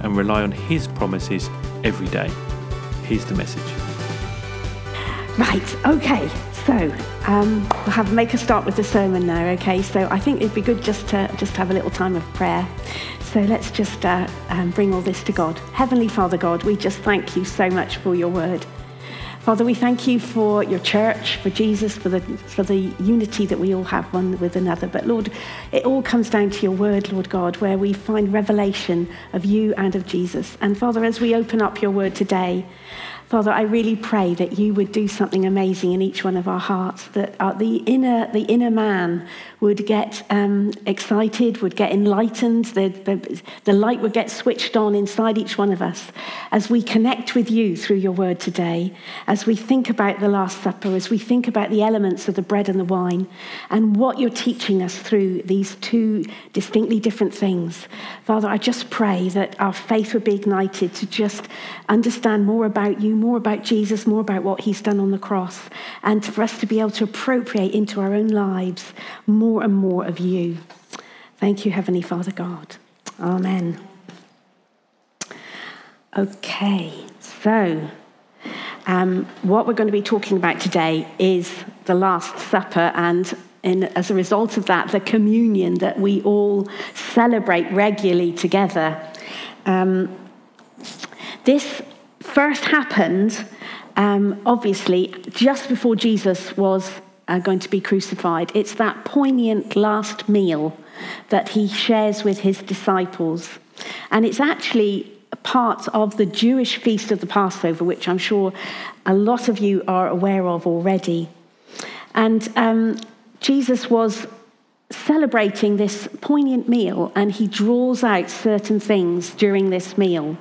and rely on His promises every day. Here's the message. Right, okay, so um, we'll have make a start with the sermon now, okay? So I think it'd be good just to just have a little time of prayer. So let's just uh, um, bring all this to God. Heavenly Father God, we just thank you so much for your word. Father, we thank you for your church, for Jesus, for the, for the unity that we all have one with another. But Lord, it all comes down to your word, Lord God, where we find revelation of you and of Jesus. And Father, as we open up your word today, Father, I really pray that you would do something amazing in each one of our hearts, that uh, the, inner, the inner man would get um, excited, would get enlightened, the, the, the light would get switched on inside each one of us as we connect with you through your word today, as we think about the Last Supper, as we think about the elements of the bread and the wine, and what you're teaching us through these two distinctly different things. Father, I just pray that our faith would be ignited to just understand more about you more about Jesus, more about what he's done on the cross, and for us to be able to appropriate into our own lives more and more of you. Thank you, Heavenly Father God. Amen. Okay, so um, what we're going to be talking about today is the Last Supper and in, as a result of that, the communion that we all celebrate regularly together. Um, this first happened, um, obviously, just before Jesus was uh, going to be crucified. It's that poignant last meal that he shares with his disciples. And it's actually part of the Jewish feast of the Passover, which I'm sure a lot of you are aware of already. And um, Jesus was celebrating this poignant meal and he draws out certain things during this meal.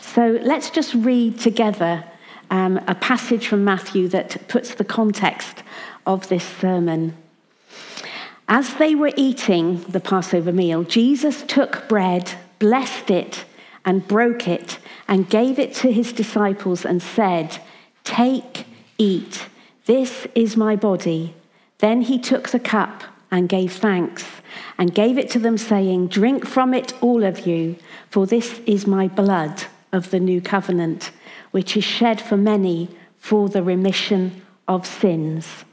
So let's just read together um, a passage from Matthew that puts the context of this sermon. As they were eating the Passover meal, Jesus took bread, blessed it, and broke it, and gave it to his disciples and said, Take, eat, this is my body. Then he took the cup and gave thanks, and gave it to them, saying, Drink from it, all of you, for this is my blood of the new covenant, which is shed for many for the remission of sins.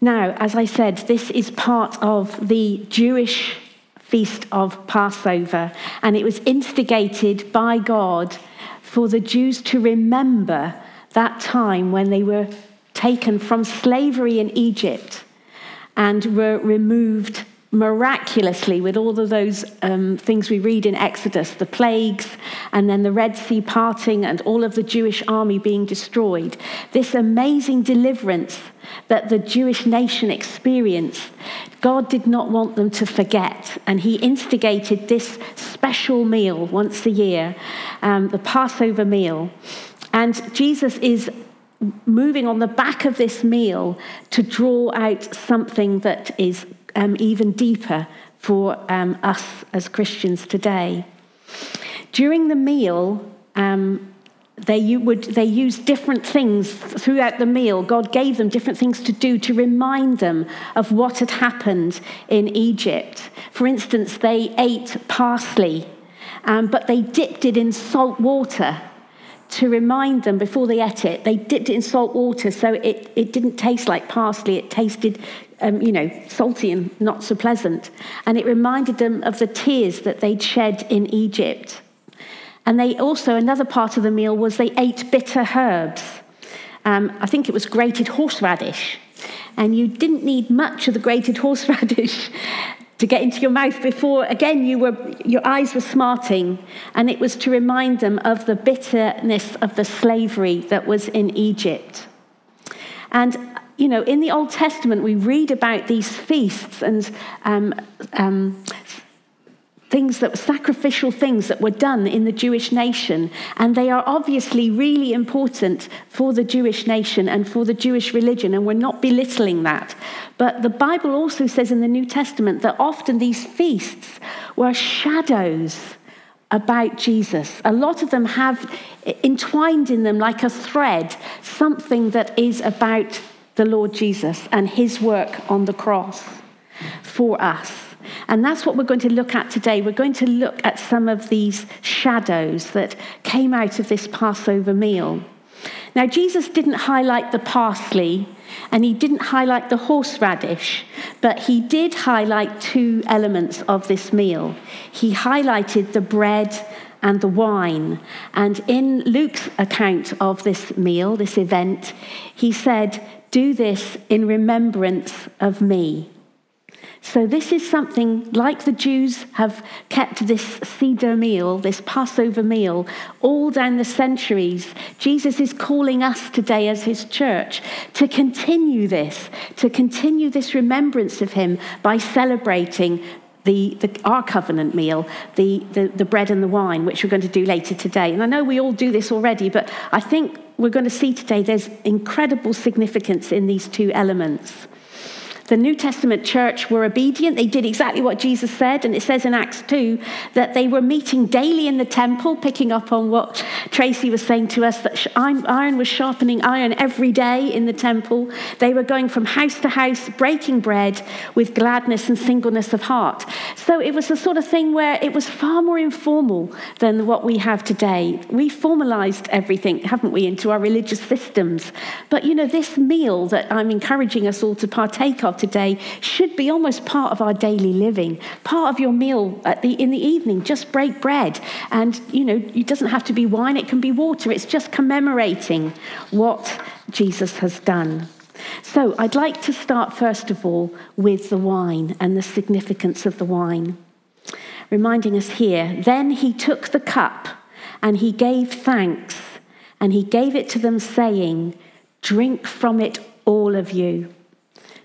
Now, as I said, this is part of the Jewish feast of Passover, and it was instigated by God for the Jews to remember that time when they were taken from slavery in Egypt and were removed miraculously with all of those um, things we read in Exodus the plagues, and then the Red Sea parting, and all of the Jewish army being destroyed. This amazing deliverance that the Jewish nation experienced, God did not want them to forget, and He instigated this special meal once a year, um, the Passover meal. And Jesus is moving on the back of this meal to draw out something that is um, even deeper for um, us as Christians today. During the meal, um, they, would, they used different things throughout the meal. God gave them different things to do to remind them of what had happened in Egypt. For instance, they ate parsley, um, but they dipped it in salt water to remind them before they ate it. They dipped it in salt water so it, it didn't taste like parsley, it tasted um, you know, salty and not so pleasant. And it reminded them of the tears that they'd shed in Egypt. And they also, another part of the meal was they ate bitter herbs. Um, I think it was grated horseradish. And you didn't need much of the grated horseradish to get into your mouth before, again, you were, your eyes were smarting. And it was to remind them of the bitterness of the slavery that was in Egypt. And you know, in the Old Testament, we read about these feasts and um, um, things that sacrificial things that were done in the Jewish nation. And they are obviously really important for the Jewish nation and for the Jewish religion and we're not belittling that. But the Bible also says in the New Testament that often these feasts were shadows about Jesus. A lot of them have entwined in them like a thread something that is about the Lord Jesus and his work on the cross for us and that's what we're going to look at today. We're going to look at some of these shadows that came out of this Passover meal. Now, Jesus didn't highlight the parsley and he didn't highlight the horseradish, but he did highlight two elements of this meal. He highlighted the bread and the wine. And in Luke's account of this meal, this event, he said, Do this in remembrance of me. So, this is something like the Jews have kept this Seder meal, this Passover meal, all down the centuries. Jesus is calling us today as his church to continue this, to continue this remembrance of him by celebrating the, the, our covenant meal, the, the, the bread and the wine, which we're going to do later today. And I know we all do this already, but I think we're going to see today there's incredible significance in these two elements. The New Testament church were obedient. They did exactly what Jesus said. And it says in Acts 2 that they were meeting daily in the temple, picking up on what Tracy was saying to us that iron was sharpening iron every day in the temple. They were going from house to house, breaking bread with gladness and singleness of heart. So it was the sort of thing where it was far more informal than what we have today. We formalized everything, haven't we, into our religious systems. But you know, this meal that I'm encouraging us all to partake of today should be almost part of our daily living, part of your meal the, in the evening. Just break bread. And, you know, it doesn't have to be wine, it can be water. It's just commemorating what Jesus has done. So I'd like to start, first of all, with the wine and the significance of the wine. Reminding us here, then he took the cup and he gave thanks and he gave it to them, saying, Drink from it, all of you.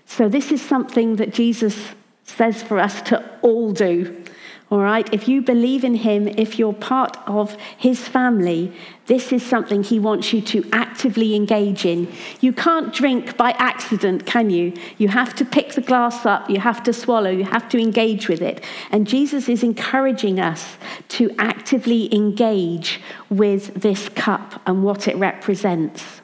So, this is something that Jesus says for us to all do. All right? If you believe in him, if you're part of his family, this is something he wants you to actively engage in. You can't drink by accident, can you? You have to pick the glass up, you have to swallow, you have to engage with it. And Jesus is encouraging us to actively engage with this cup and what it represents.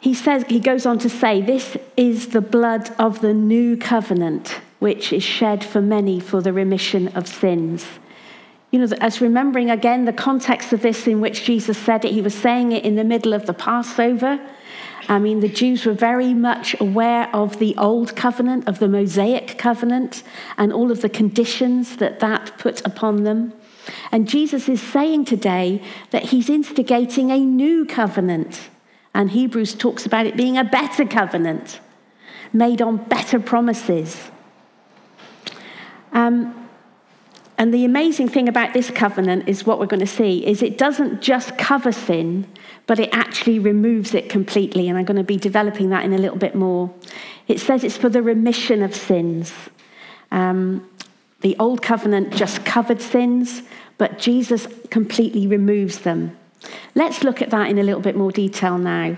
He says he goes on to say this is the blood of the new covenant which is shed for many for the remission of sins. You know as remembering again the context of this in which jesus said it he was saying it in the middle of the passover. I mean the jews were very much aware of the old covenant of the mosaic covenant and all of the conditions that that put upon them. And jesus is saying today that he's instigating a new covenant and Hebrews talks about it being a better covenant, made on better promises. Um, and the amazing thing about this covenant is what we're going to see is it doesn't just cover sin, but it actually removes it completely. And I'm going to be developing that in a little bit more. It says it's for the remission of sins. Um, the old covenant just covered sins, but Jesus completely removes them. Let's look at that in a little bit more detail now.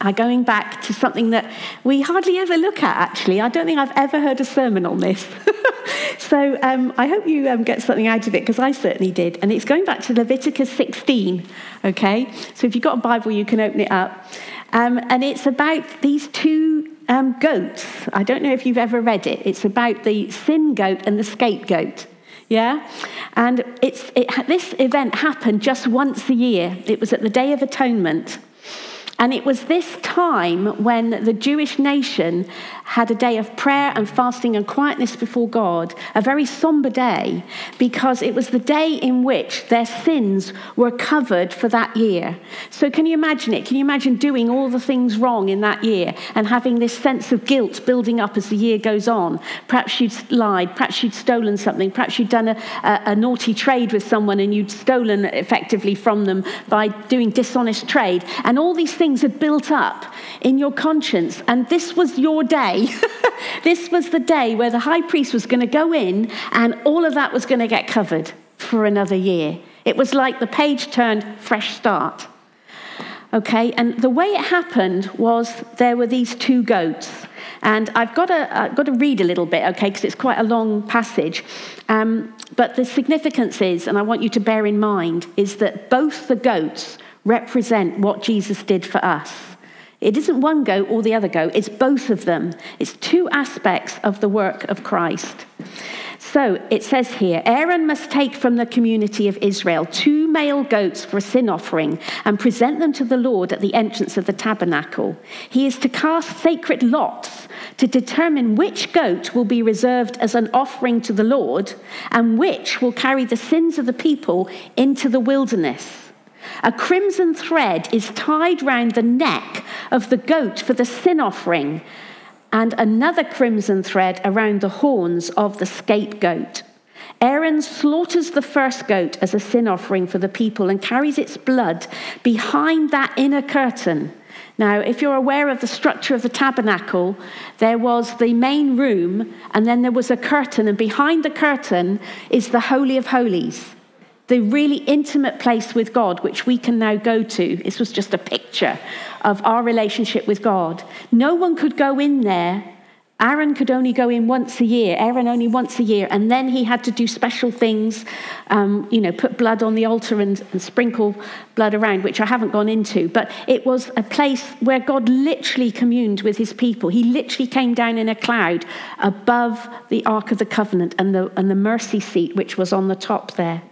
Uh, going back to something that we hardly ever look at, actually. I don't think I've ever heard a sermon on this. so um, I hope you um, get something out of it, because I certainly did. And it's going back to Leviticus 16, okay? So if you've got a Bible, you can open it up. Um, and it's about these two um, goats. I don't know if you've ever read it. It's about the sin goat and the scapegoat. Yeah? And it's, it, this event happened just once a year. It was at the Day of Atonement. And it was this time when the Jewish nation had a day of prayer and fasting and quietness before God, a very somber day, because it was the day in which their sins were covered for that year. So, can you imagine it? Can you imagine doing all the things wrong in that year and having this sense of guilt building up as the year goes on? Perhaps you'd lied, perhaps you'd stolen something, perhaps you'd done a, a, a naughty trade with someone and you'd stolen effectively from them by doing dishonest trade. And all these things had built up in your conscience, and this was your day. Day. this was the day where the high priest was going to go in and all of that was going to get covered for another year. It was like the page turned, fresh start. Okay, and the way it happened was there were these two goats. And I've got to, uh, got to read a little bit, okay, because it's quite a long passage. Um, but the significance is, and I want you to bear in mind, is that both the goats represent what Jesus did for us. It isn't one goat or the other goat, it's both of them. It's two aspects of the work of Christ. So it says here Aaron must take from the community of Israel two male goats for a sin offering and present them to the Lord at the entrance of the tabernacle. He is to cast sacred lots to determine which goat will be reserved as an offering to the Lord and which will carry the sins of the people into the wilderness. A crimson thread is tied round the neck of the goat for the sin offering and another crimson thread around the horns of the scapegoat. Aaron slaughters the first goat as a sin offering for the people and carries its blood behind that inner curtain. Now, if you're aware of the structure of the tabernacle, there was the main room, and then there was a curtain, and behind the curtain is the Holy of Holies the really intimate place with God, which we can now go to. This was just a picture of our relationship with God. No one could go in there. Aaron could only go in once a year, Aaron only once a year, and then he had to do special things, um, you know, put blood on the altar and, and sprinkle blood around, which I haven't gone into. But it was a place where God literally communed with his people. He literally came down in a cloud above the Ark of the Covenant and the, and the mercy seat, which was on the top there.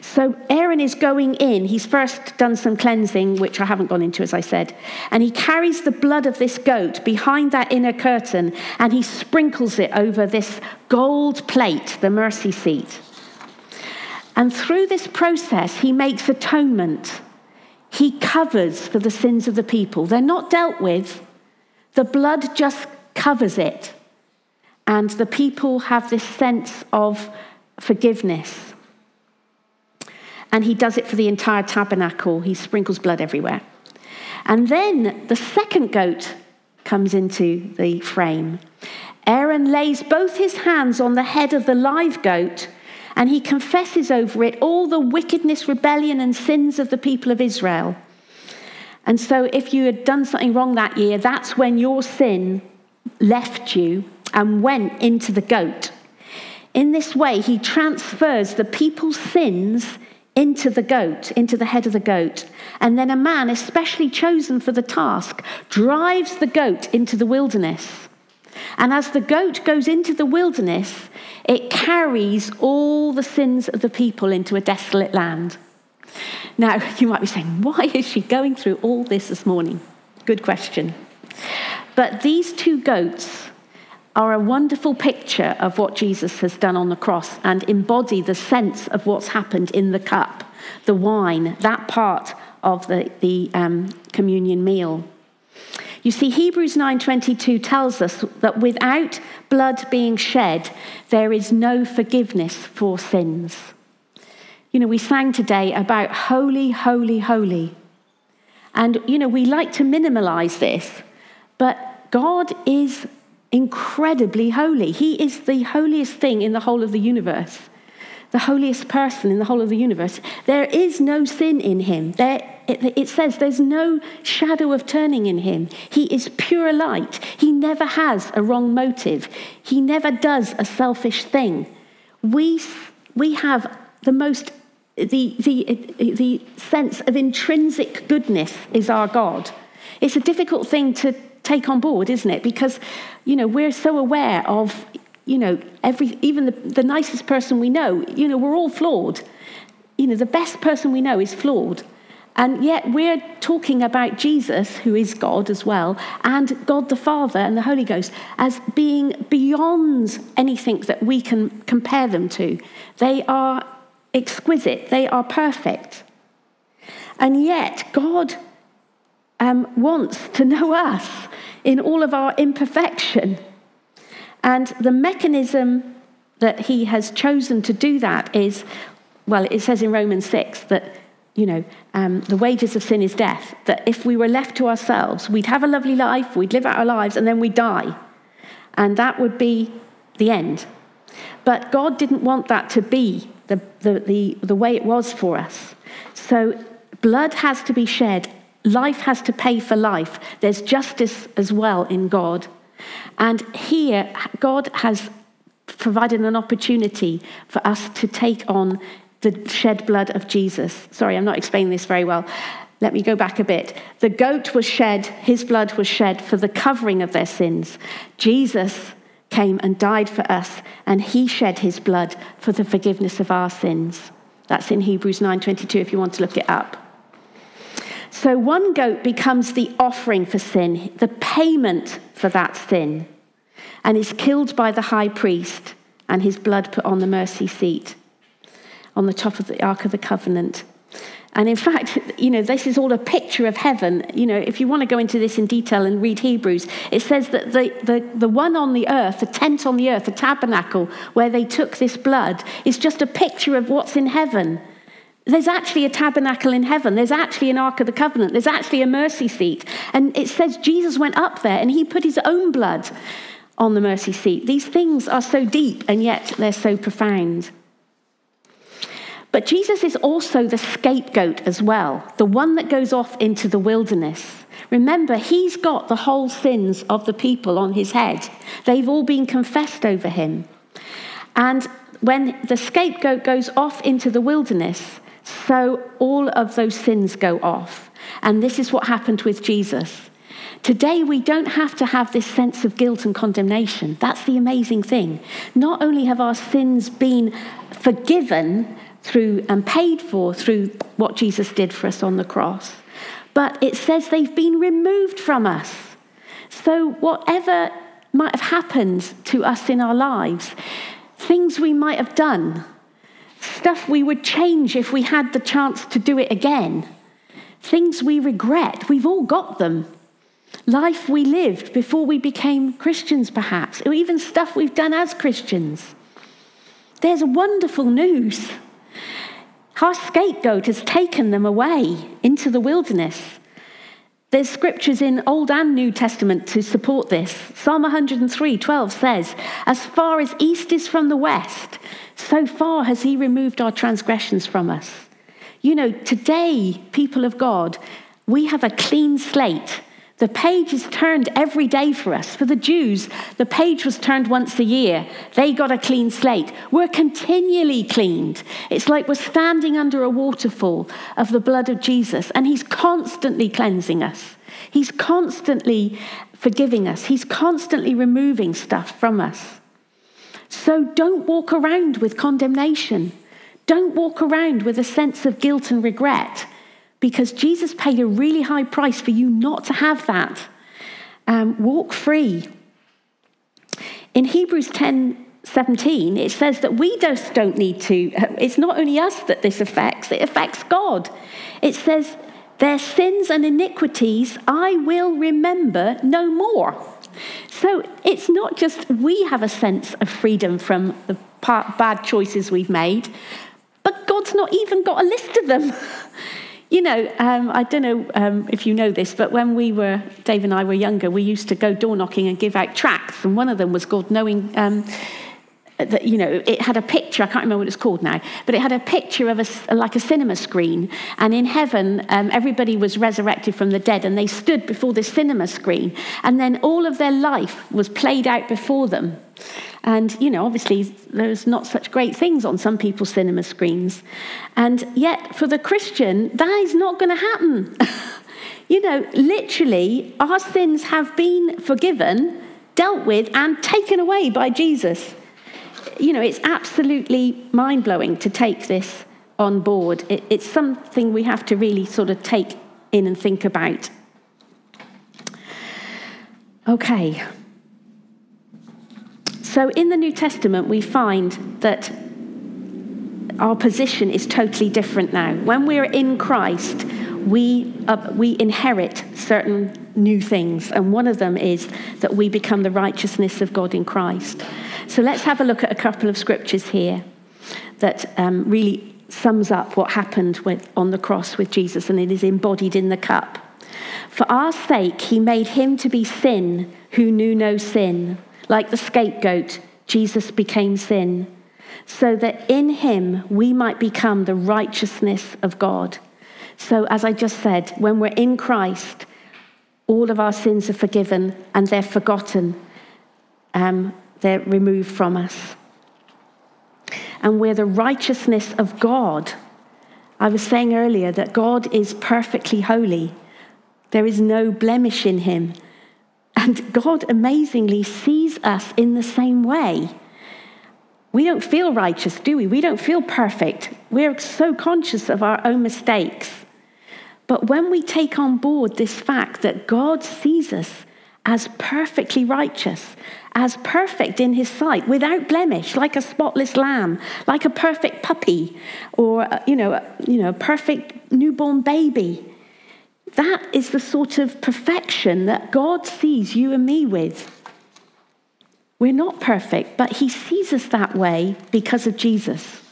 So Aaron is going in. He's first done some cleansing, which I haven't gone into, as I said. And he carries the blood of this goat behind that inner curtain and he sprinkles it over this gold plate, the mercy seat. And through this process, he makes atonement. He covers for the sins of the people. They're not dealt with, the blood just covers it. And the people have this sense of forgiveness. And he does it for the entire tabernacle. He sprinkles blood everywhere. And then the second goat comes into the frame. Aaron lays both his hands on the head of the live goat and he confesses over it all the wickedness, rebellion, and sins of the people of Israel. And so, if you had done something wrong that year, that's when your sin left you and went into the goat. In this way, he transfers the people's sins into the goat, into the head of the goat. And then a man, especially chosen for the task, drives the goat into the wilderness. And as the goat goes into the wilderness, it carries all the sins of the people into a desolate land. Now, you might be saying, why is she going through all this this morning? Good question. But these two goats are a wonderful picture of what Jesus has done on the cross and embody the sense of what's happened in the cup, the wine, that part of the, the um, communion meal. You see, Hebrews 9:22 tells us that without blood being shed, there is no forgiveness for sins. You know, we sang today about holy, holy, holy. And, you know, we like to minimalize this, but God is incredibly holy. He is the holiest thing in the whole of the universe, the holiest person in the whole of the universe. There is no sin in him. There, it, it says there's no shadow of turning in him. He is pure light. He never has a wrong motive, he never does a selfish thing. We, we have the most the, the, the sense of intrinsic goodness is our God. It's a difficult thing to take on board, isn't it? Because, you know, we're so aware of, you know, every, even the, the nicest person we know, you know, we're all flawed. You know, the best person we know is flawed. And yet we're talking about Jesus, who is God as well, and God the Father and the Holy Ghost as being beyond anything that we can compare them to. They are exquisite, they are perfect. And yet God um, wants to know us in all of our imperfection. And the mechanism that he has chosen to do that is, well, it says in Romans 6 that, you know, um, the wages of sin is death. That if we were left to ourselves, we'd have a lovely life, we'd live out our lives, and then we'd die. and that would be the end. But God didn't want that to be the, the, the, the way it was for us. So blood has to be shed, life has to pay for life. There's justice as well in God. And here, God has provided an opportunity for us to take on the shed blood of Jesus. Sorry, I'm not explaining this very well. Let me go back a bit. The goat was shed, his blood was shed for the covering of their sins. Jesus came and died for us, and he shed his blood for the forgiveness of our sins. That's in Hebrews 9:22 if you want to look it up. So one goat becomes the offering for sin, the payment for that sin, and is killed by the high priest and his blood put on the mercy seat on the top of the Ark of the Covenant. And in fact, you know, this is all a picture of heaven. You know, if you want to go into this in detail and read Hebrews, it says that the, the, the one on the earth, the tent on the earth, the tabernacle where they took this blood, is just a picture of what's in heaven. There's actually a tabernacle in heaven. There's actually an Ark of the Covenant. There's actually a mercy seat. And it says Jesus went up there and he put his own blood on the mercy seat. These things are so deep and yet they're so profound. But Jesus is also the scapegoat as well, the one that goes off into the wilderness. Remember, he's got the whole sins of the people on his head. They've all been confessed over him. And when the scapegoat goes off into the wilderness, so all of those sins go off. And this is what happened with Jesus. Today, we don't have to have this sense of guilt and condemnation. That's the amazing thing. Not only have our sins been forgiven, through and paid for through what Jesus did for us on the cross. But it says they've been removed from us. So, whatever might have happened to us in our lives, things we might have done, stuff we would change if we had the chance to do it again, things we regret, we've all got them. Life we lived before we became Christians, perhaps, or even stuff we've done as Christians. There's wonderful news. Our scapegoat has taken them away into the wilderness. There's scriptures in Old and New Testament to support this. Psalm 103 12 says, As far as east is from the west, so far has he removed our transgressions from us. You know, today, people of God, we have a clean slate the page is turned every day for us. For the Jews, the page was turned once a year. They got a clean slate. We're continually cleaned. It's like we're standing under a waterfall of the blood of Jesus, and He's constantly cleansing us. He's constantly forgiving us. He's constantly removing stuff from us. So don't walk around with condemnation. Don't walk around with a sense of guilt and regret because Jesus paid a really high price for you not to have that. Um, walk free. In Hebrews 10 17, it says that we just don't need to, it's not only us that this affects, it affects God. It says, Their sins and iniquities I will remember no more. So it's not just we have a sense of freedom from the bad choices we've made, but God's not even got a list of them. You know, um, I don't know um, if you know this, but when we were, Dave and I were younger, we used to go door knocking and give out tracts, and one of them was called Knowing. Um, that you know it had a picture i can't remember what it's called now but it had a picture of a like a cinema screen and in heaven um, everybody was resurrected from the dead and they stood before this cinema screen and then all of their life was played out before them and, you know, obviously there's not such great things on some people's cinema screens. And yet, for the Christian, that is not going to happen. you know, literally, our sins have been forgiven, dealt with, and taken away by Jesus. You know, it's absolutely mind blowing to take this on board. It, it's something we have to really sort of take in and think about. Okay. So in the New Testament, we find that our position is totally different now. When we're in Christ, we, uh, we inherit certain new things, and one of them is that we become the righteousness of God in Christ. So let's have a look at a couple of scriptures here that um, really sums up what happened with, on the cross with Jesus, and it is embodied in the cup. For our sake, he made him to be sin who knew no sin like the scapegoat, Jesus became sin, so that in him we might become the righteousness of God. So, as I just said, when we're in Christ, all of our sins are forgiven and they're forgotten, um, they're removed from us. And we're the righteousness of God. I was saying earlier that God is perfectly holy, there is no blemish in him. And God amazingly sees us in the same way. We don't feel righteous, do we? We don't feel perfect. We're so conscious of our own mistakes. But when we take on board this fact that God sees us as perfectly righteous, as perfect in his sight, without blemish, like a spotless lamb, like a perfect puppy, or uh, you know, uh, you know, a perfect newborn baby, that is the sort of perfection that God sees you and me with. We're not perfect, but He sees us that way because of Jesus.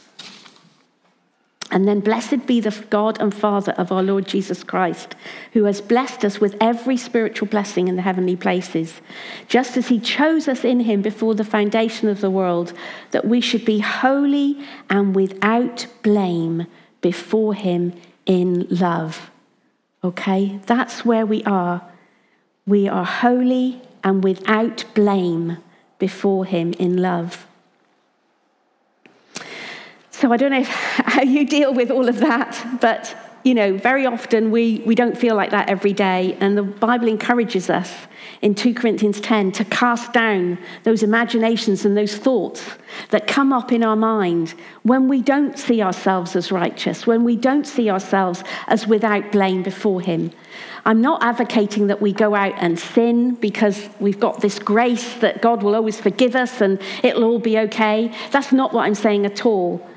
And then, blessed be the God and Father of our Lord Jesus Christ, who has blessed us with every spiritual blessing in the heavenly places, just as He chose us in Him before the foundation of the world, that we should be holy and without blame before Him in love. Okay? That's where we are. We are holy and without blame before Him in love. So I don't know how you deal with all of that, but you know, very often we, we don't feel like that every day. And the Bible encourages us in 2 Corinthians 10 to cast down those imaginations and those thoughts that come up in our mind when we don't see ourselves as righteous, when we don't see ourselves as without blame before Him. I'm not advocating that we go out and sin because we've got this grace that God will always forgive us and it'll all be okay. That's not what I'm saying at all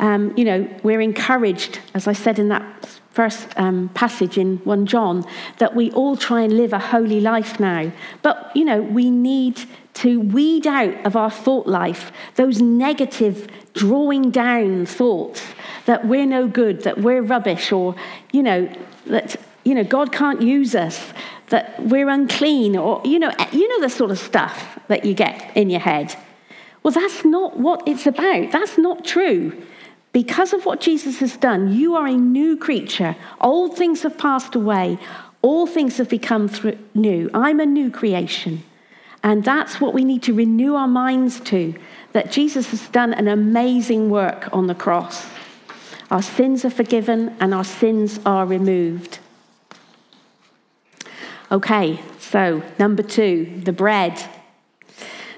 um, you know, we're encouraged, as I said in that first um, passage in 1 John, that we all try and live a holy life now. But, you know, we need to weed out of our thought life those negative, drawing down thoughts that we're no good, that we're rubbish, or, you know, that, you know, God can't use us, that we're unclean, or, you know, you know the sort of stuff that you get in your head. Well, that's not what it's about. That's not true. Because of what Jesus has done, you are a new creature. Old things have passed away, all things have become new. I'm a new creation. And that's what we need to renew our minds to that Jesus has done an amazing work on the cross. Our sins are forgiven and our sins are removed. Okay, so number two, the bread.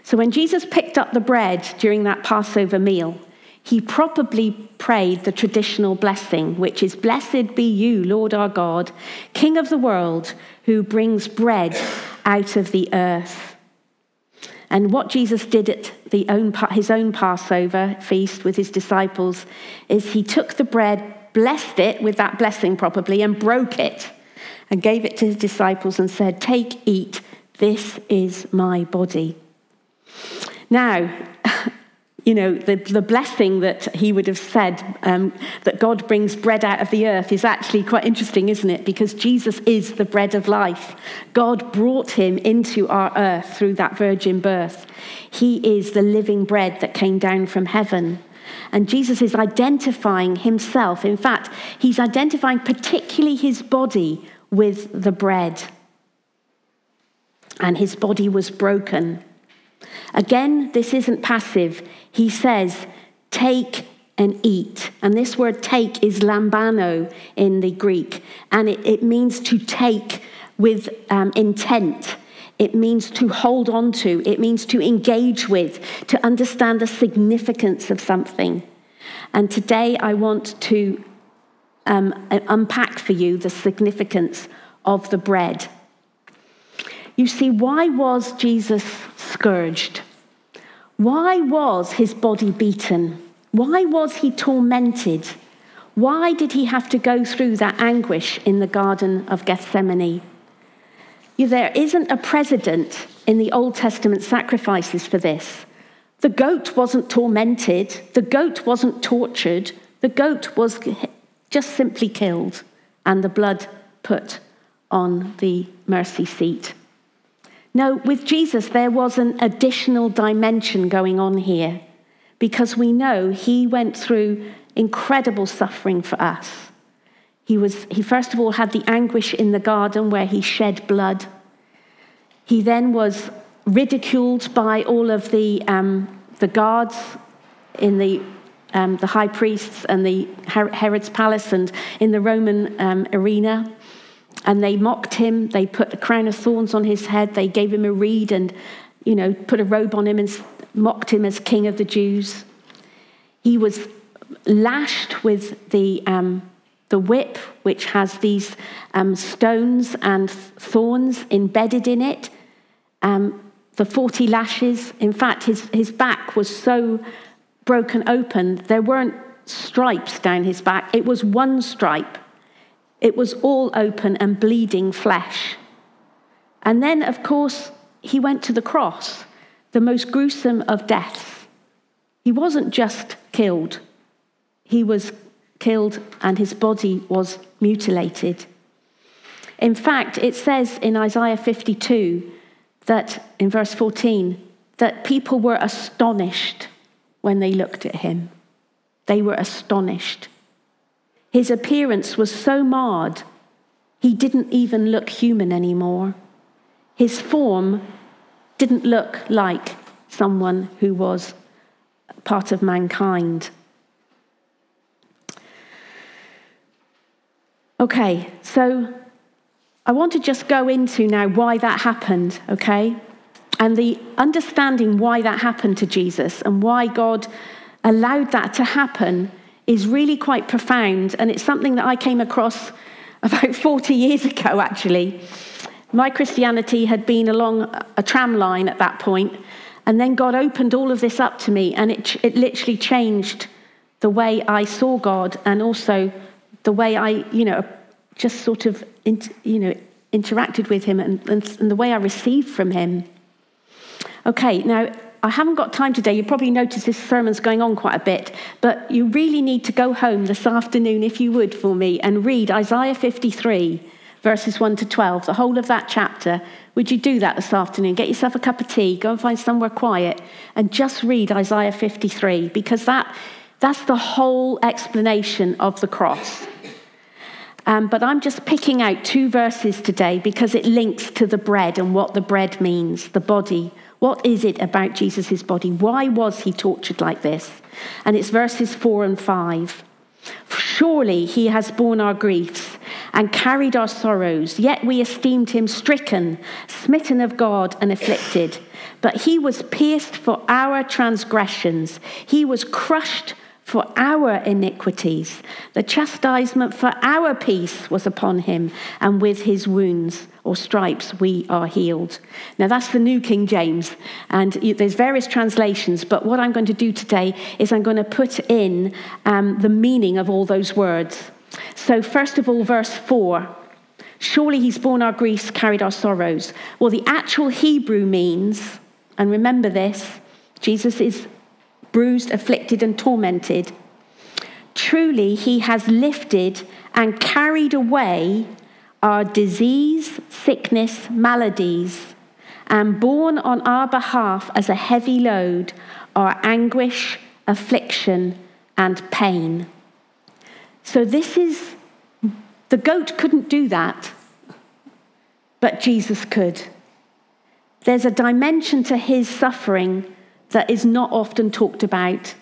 So when Jesus picked up the bread during that Passover meal, he probably prayed the traditional blessing, which is Blessed be you, Lord our God, King of the world, who brings bread out of the earth. And what Jesus did at the own, his own Passover feast with his disciples is he took the bread, blessed it with that blessing probably, and broke it and gave it to his disciples and said, Take, eat, this is my body. Now, you know, the, the blessing that he would have said um, that God brings bread out of the earth is actually quite interesting, isn't it? Because Jesus is the bread of life. God brought him into our earth through that virgin birth. He is the living bread that came down from heaven. And Jesus is identifying himself. In fact, he's identifying particularly his body with the bread. And his body was broken. Again, this isn't passive. He says, Take and eat. And this word take is lambano in the Greek, and it, it means to take with um, intent. It means to hold on to, it means to engage with, to understand the significance of something. And today I want to um, unpack for you the significance of the bread. You see, why was Jesus scourged? Why was his body beaten? Why was he tormented? Why did he have to go through that anguish in the Garden of Gethsemane? There isn't a precedent in the Old Testament sacrifices for this. The goat wasn't tormented, the goat wasn't tortured, the goat was just simply killed and the blood put on the mercy seat. No, with Jesus, there was an additional dimension going on here because we know he went through incredible suffering for us. He, was, he first of all had the anguish in the garden where he shed blood. He then was ridiculed by all of the, um, the guards in the, um, the high priests and the Herod's palace and in the Roman um, arena. And they mocked him. They put a crown of thorns on his head. They gave him a reed and, you know, put a robe on him and mocked him as king of the Jews. He was lashed with the, um, the whip, which has these um, stones and thorns embedded in it. Um, the 40 lashes. In fact, his, his back was so broken open, there weren't stripes down his back, it was one stripe. It was all open and bleeding flesh. And then, of course, he went to the cross, the most gruesome of deaths. He wasn't just killed, he was killed and his body was mutilated. In fact, it says in Isaiah 52 that, in verse 14, that people were astonished when they looked at him. They were astonished. His appearance was so marred, he didn't even look human anymore. His form didn't look like someone who was part of mankind. Okay, so I want to just go into now why that happened, okay? And the understanding why that happened to Jesus and why God allowed that to happen is really quite profound. And it's something that I came across about 40 years ago, actually. My Christianity had been along a tram line at that point, and then God opened all of this up to me, and it, it literally changed the way I saw God and also the way I, you know, just sort of, you know, interacted with Him and, and, and the way I received from Him. Okay, now I haven't got time today. You probably noticed this sermon's going on quite a bit, but you really need to go home this afternoon, if you would, for me, and read Isaiah 53, verses 1 to 12, the whole of that chapter. Would you do that this afternoon? Get yourself a cup of tea, go and find somewhere quiet, and just read Isaiah 53, because that, that's the whole explanation of the cross. Um, but I'm just picking out two verses today because it links to the bread and what the bread means, the body what is it about Jesus' body? Why was he tortured like this? And it's verses 4 and 5. Surely he has borne our griefs and carried our sorrows, yet we esteemed him stricken, smitten of God, and afflicted. But he was pierced for our transgressions, he was crushed for our iniquities. The chastisement for our peace was upon him, and with his wounds or stripes we are healed. Now that's the New King James, and there's various translations, but what I'm going to do today is I'm going to put in um, the meaning of all those words. So, first of all, verse 4. Surely he's borne our griefs, carried our sorrows. Well, the actual Hebrew means, and remember this, Jesus is bruised, afflicted, and tormented. Truly, he has lifted and carried away our disease, sickness, maladies, and borne on our behalf as a heavy load our anguish, affliction, and pain. So, this is the goat couldn't do that, but Jesus could. There's a dimension to his suffering that is not often talked about.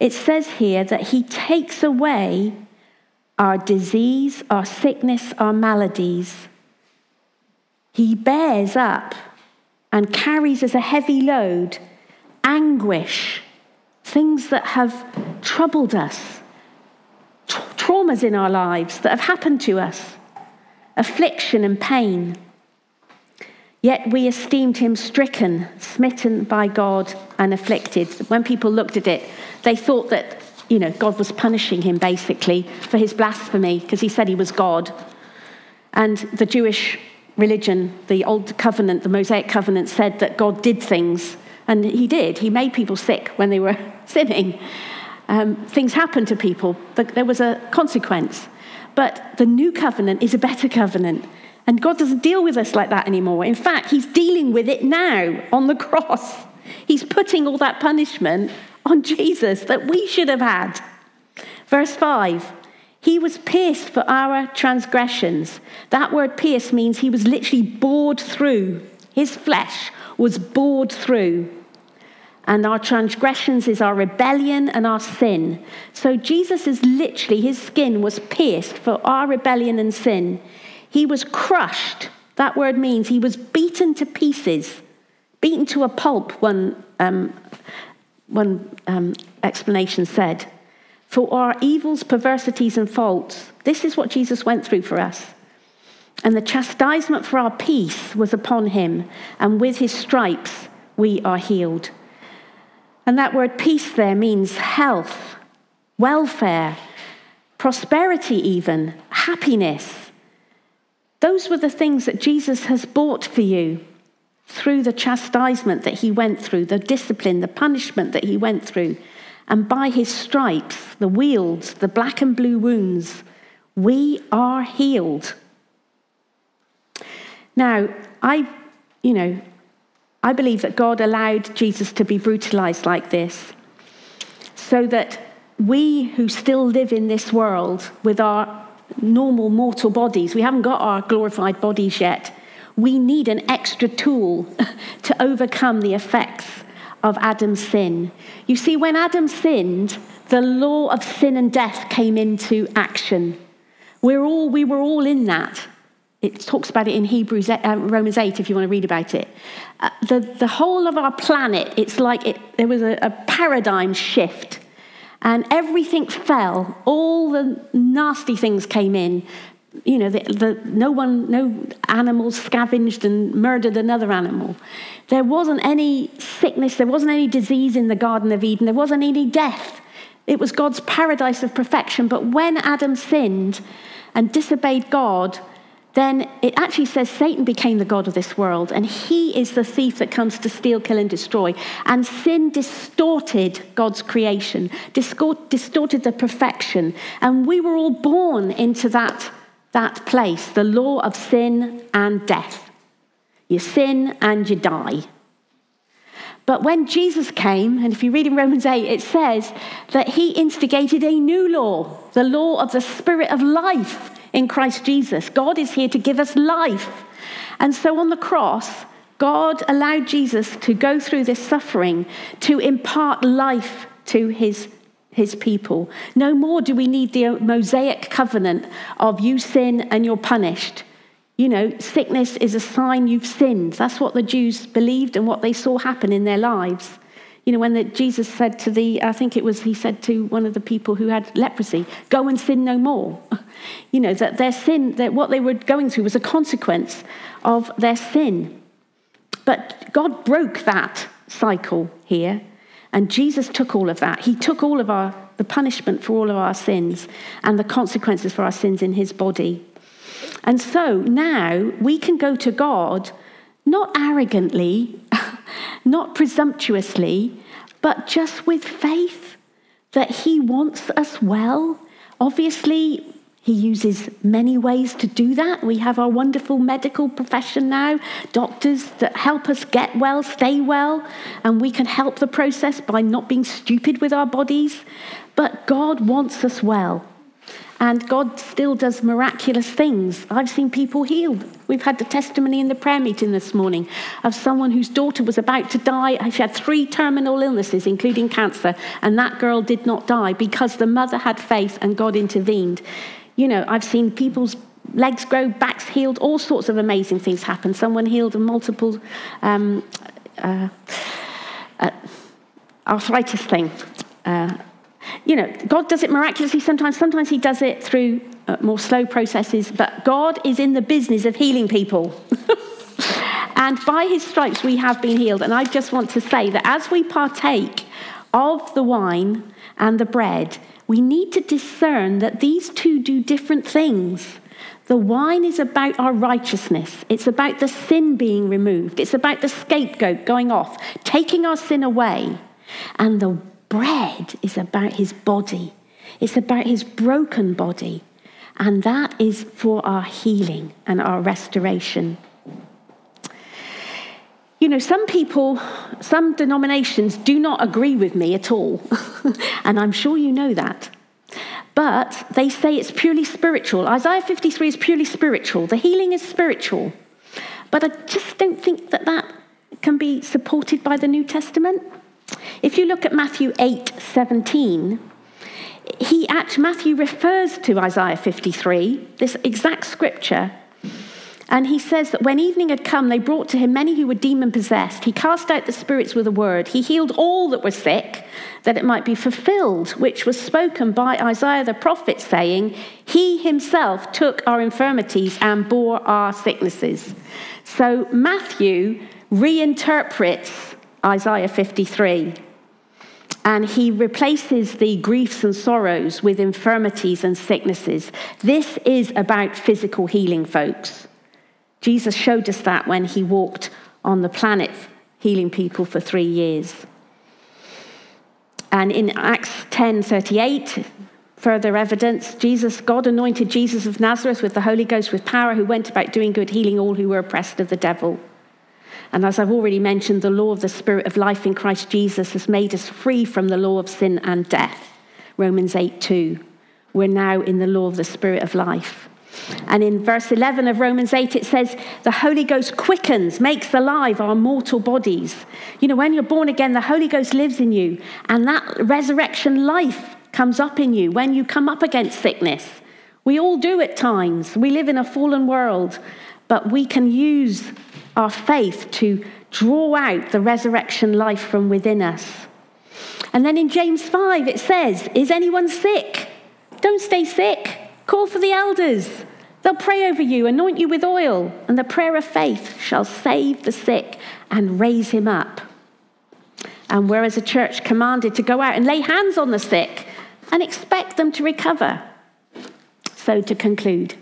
It says here that he takes away our disease, our sickness, our maladies. He bears up and carries as a heavy load anguish, things that have troubled us, tra- traumas in our lives that have happened to us, affliction and pain. Yet we esteemed him stricken, smitten by God, and afflicted. When people looked at it, they thought that, you know, God was punishing him basically for his blasphemy because he said he was God. And the Jewish religion, the Old Covenant, the Mosaic Covenant, said that God did things, and he did. He made people sick when they were sinning. Um, things happened to people, there was a consequence. But the new covenant is a better covenant. And God doesn't deal with us like that anymore. In fact, He's dealing with it now on the cross. He's putting all that punishment on Jesus that we should have had. Verse 5 He was pierced for our transgressions. That word pierced means he was literally bored through. His flesh was bored through. And our transgressions is our rebellion and our sin. So Jesus is literally, his skin was pierced for our rebellion and sin. He was crushed. That word means he was beaten to pieces, beaten to a pulp, one, um, one um, explanation said. For our evils, perversities, and faults. This is what Jesus went through for us. And the chastisement for our peace was upon him, and with his stripes we are healed. And that word peace there means health, welfare, prosperity, even, happiness. Those were the things that Jesus has bought for you through the chastisement that he went through, the discipline, the punishment that he went through. And by his stripes, the weals, the black and blue wounds, we are healed. Now, I, you know, I believe that God allowed Jesus to be brutalized like this so that we who still live in this world with our normal mortal bodies, we haven't got our glorified bodies yet, we need an extra tool to overcome the effects of Adam's sin. You see, when Adam sinned, the law of sin and death came into action. We're all, we were all in that. It talks about it in Hebrews, uh, Romans 8, if you want to read about it. Uh, the, the whole of our planet, it's like it, there was a, a paradigm shift. And everything fell. All the nasty things came in. You know, the, the, no one, no animals scavenged and murdered another animal. There wasn't any sickness, there wasn't any disease in the Garden of Eden, there wasn't any death. It was God's paradise of perfection. But when Adam sinned and disobeyed God, then it actually says Satan became the God of this world, and he is the thief that comes to steal, kill, and destroy. And sin distorted God's creation, distorted the perfection. And we were all born into that, that place the law of sin and death. You sin and you die. But when Jesus came, and if you read in Romans 8, it says that he instigated a new law, the law of the Spirit of life in Christ Jesus. God is here to give us life. And so on the cross, God allowed Jesus to go through this suffering to impart life to his, his people. No more do we need the Mosaic covenant of you sin and you're punished. You know, sickness is a sign you've sinned. That's what the Jews believed and what they saw happen in their lives. You know, when the, Jesus said to the, I think it was, he said to one of the people who had leprosy, go and sin no more. You know, that their sin, that what they were going through was a consequence of their sin. But God broke that cycle here, and Jesus took all of that. He took all of our, the punishment for all of our sins and the consequences for our sins in his body. And so now we can go to God not arrogantly, not presumptuously, but just with faith that He wants us well. Obviously, He uses many ways to do that. We have our wonderful medical profession now, doctors that help us get well, stay well, and we can help the process by not being stupid with our bodies. But God wants us well. And God still does miraculous things. I've seen people healed. We've had the testimony in the prayer meeting this morning of someone whose daughter was about to die. She had three terminal illnesses, including cancer, and that girl did not die because the mother had faith and God intervened. You know, I've seen people's legs grow, backs healed, all sorts of amazing things happen. Someone healed a multiple um, uh, uh, arthritis thing. Uh, you know, God does it miraculously sometimes, sometimes He does it through uh, more slow processes, but God is in the business of healing people. and by His stripes, we have been healed. And I just want to say that as we partake of the wine and the bread, we need to discern that these two do different things. The wine is about our righteousness. It's about the sin being removed. It's about the scapegoat going off, taking our sin away. And the bread is about his body, it's about his broken body. And that is for our healing and our restoration. You know, some people, some denominations do not agree with me at all. and I'm sure you know that. But they say it's purely spiritual. Isaiah 53 is purely spiritual. The healing is spiritual. But I just don't think that that can be supported by the New Testament. If you look at Matthew 8 17, he actually, Matthew refers to Isaiah 53, this exact scripture, and he says that when evening had come, they brought to him many who were demon possessed. He cast out the spirits with a word. He healed all that were sick, that it might be fulfilled, which was spoken by Isaiah the prophet, saying, He himself took our infirmities and bore our sicknesses. So Matthew reinterprets Isaiah 53 and he replaces the griefs and sorrows with infirmities and sicknesses. This is about physical healing, folks. Jesus showed us that when he walked on the planet, healing people for three years. And in Acts 10:38, further evidence, Jesus, God anointed Jesus of Nazareth with the Holy Ghost with power, who went about doing good, healing all who were oppressed of the devil. And as I've already mentioned, the law of the Spirit of life in Christ Jesus has made us free from the law of sin and death. Romans 8 2. We're now in the law of the Spirit of life. And in verse 11 of Romans 8, it says, The Holy Ghost quickens, makes alive our mortal bodies. You know, when you're born again, the Holy Ghost lives in you, and that resurrection life comes up in you when you come up against sickness. We all do at times. We live in a fallen world, but we can use our faith to draw out the resurrection life from within us. And then in James 5, it says, Is anyone sick? Don't stay sick. Call for the elders. They'll pray over you, anoint you with oil, and the prayer of faith shall save the sick and raise him up. And we're as a church commanded to go out and lay hands on the sick and expect them to recover. So, to conclude,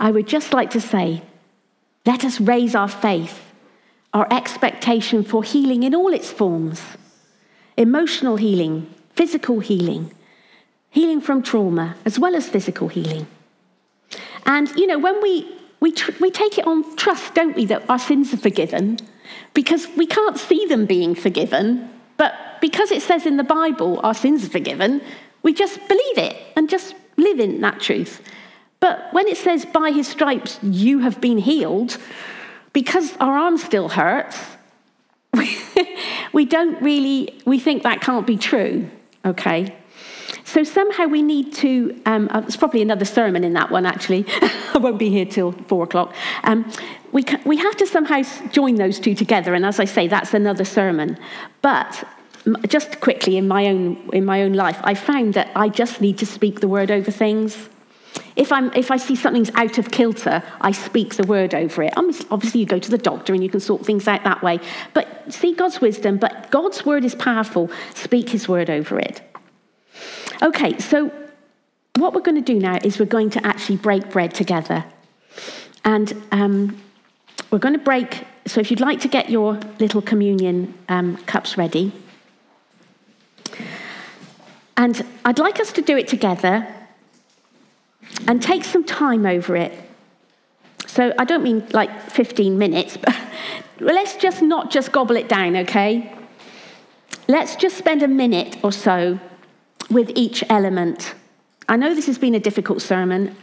I would just like to say let us raise our faith, our expectation for healing in all its forms emotional healing, physical healing, healing from trauma, as well as physical healing. And, you know, when we, we, tr- we take it on trust, don't we, that our sins are forgiven, because we can't see them being forgiven, but because it says in the Bible our sins are forgiven, we just believe it and just live in that truth. But when it says, by his stripes you have been healed, because our arm still hurts, we don't really, we think that can't be true, okay? So somehow we need to, um, uh, there's probably another sermon in that one actually. I won't be here till four o'clock. Um, we, we have to somehow join those two together, and as I say, that's another sermon. But just quickly in my own in my own life, I found that I just need to speak the word over things. If, I'm, if I see something's out of kilter, I speak the word over it. Obviously, you go to the doctor and you can sort things out that way. But see God's wisdom, but God's word is powerful. Speak his word over it. Okay, so what we're going to do now is we're going to actually break bread together. And um, we're going to break, so if you'd like to get your little communion um, cups ready. And I'd like us to do it together and take some time over it. So I don't mean like 15 minutes, but let's just not just gobble it down, okay? Let's just spend a minute or so with each element. I know this has been a difficult sermon,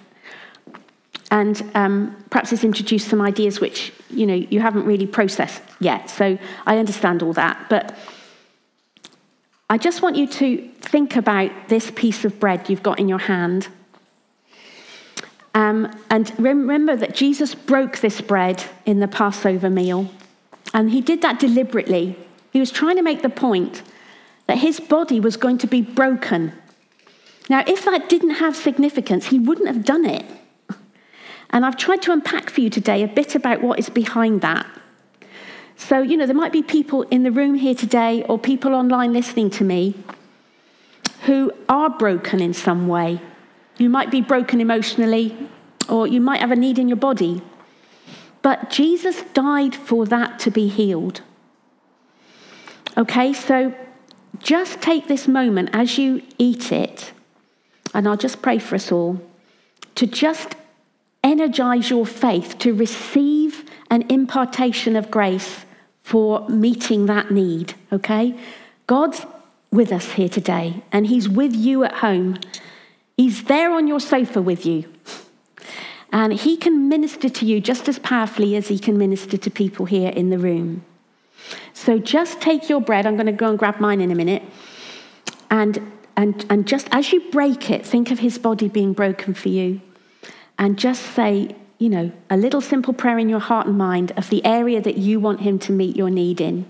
and um, perhaps it's introduced some ideas which you know you haven't really processed yet. So I understand all that, but I just want you to think about this piece of bread you've got in your hand um, and remember that Jesus broke this bread in the Passover meal. And he did that deliberately. He was trying to make the point that his body was going to be broken. Now, if that didn't have significance, he wouldn't have done it. And I've tried to unpack for you today a bit about what is behind that. So, you know, there might be people in the room here today or people online listening to me who are broken in some way. You might be broken emotionally, or you might have a need in your body. But Jesus died for that to be healed. Okay, so just take this moment as you eat it, and I'll just pray for us all. to just energize your faith to receive an impartation of grace for meeting that need, okay? God's with us here today, and He's with you at home. He's there on your sofa with you. And He can minister to you just as powerfully as He can minister to people here in the room. So just take your bread. I'm going to go and grab mine in a minute. And, and, and just as you break it, think of His body being broken for you. And just say, you know, a little simple prayer in your heart and mind of the area that you want Him to meet your need in.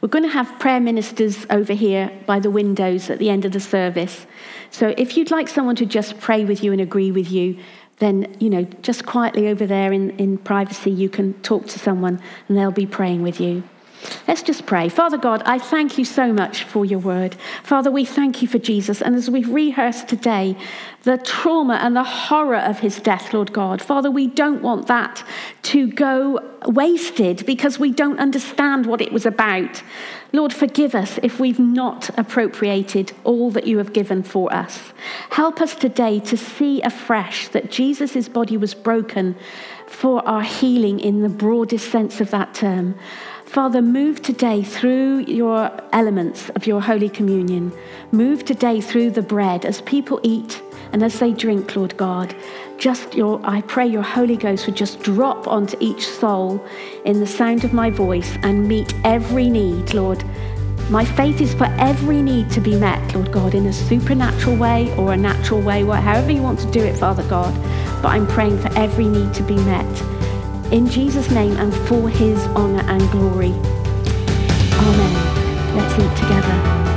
We're going to have prayer ministers over here by the windows at the end of the service. So if you'd like someone to just pray with you and agree with you, then, you know, just quietly over there in, in privacy, you can talk to someone and they'll be praying with you. Let's just pray. Father God, I thank you so much for your word. Father, we thank you for Jesus. And as we've rehearsed today, the trauma and the horror of his death, Lord God, Father, we don't want that to go wasted because we don't understand what it was about. Lord, forgive us if we've not appropriated all that you have given for us. Help us today to see afresh that Jesus' body was broken for our healing in the broadest sense of that term. Father, move today through your elements of your Holy Communion. Move today through the bread as people eat and as they drink, Lord God. Just your, I pray your Holy Ghost would just drop onto each soul in the sound of my voice and meet every need, Lord. My faith is for every need to be met, Lord God, in a supernatural way or a natural way, however you want to do it, Father God. But I'm praying for every need to be met in Jesus' name and for his honor and glory. Amen. Let's eat together.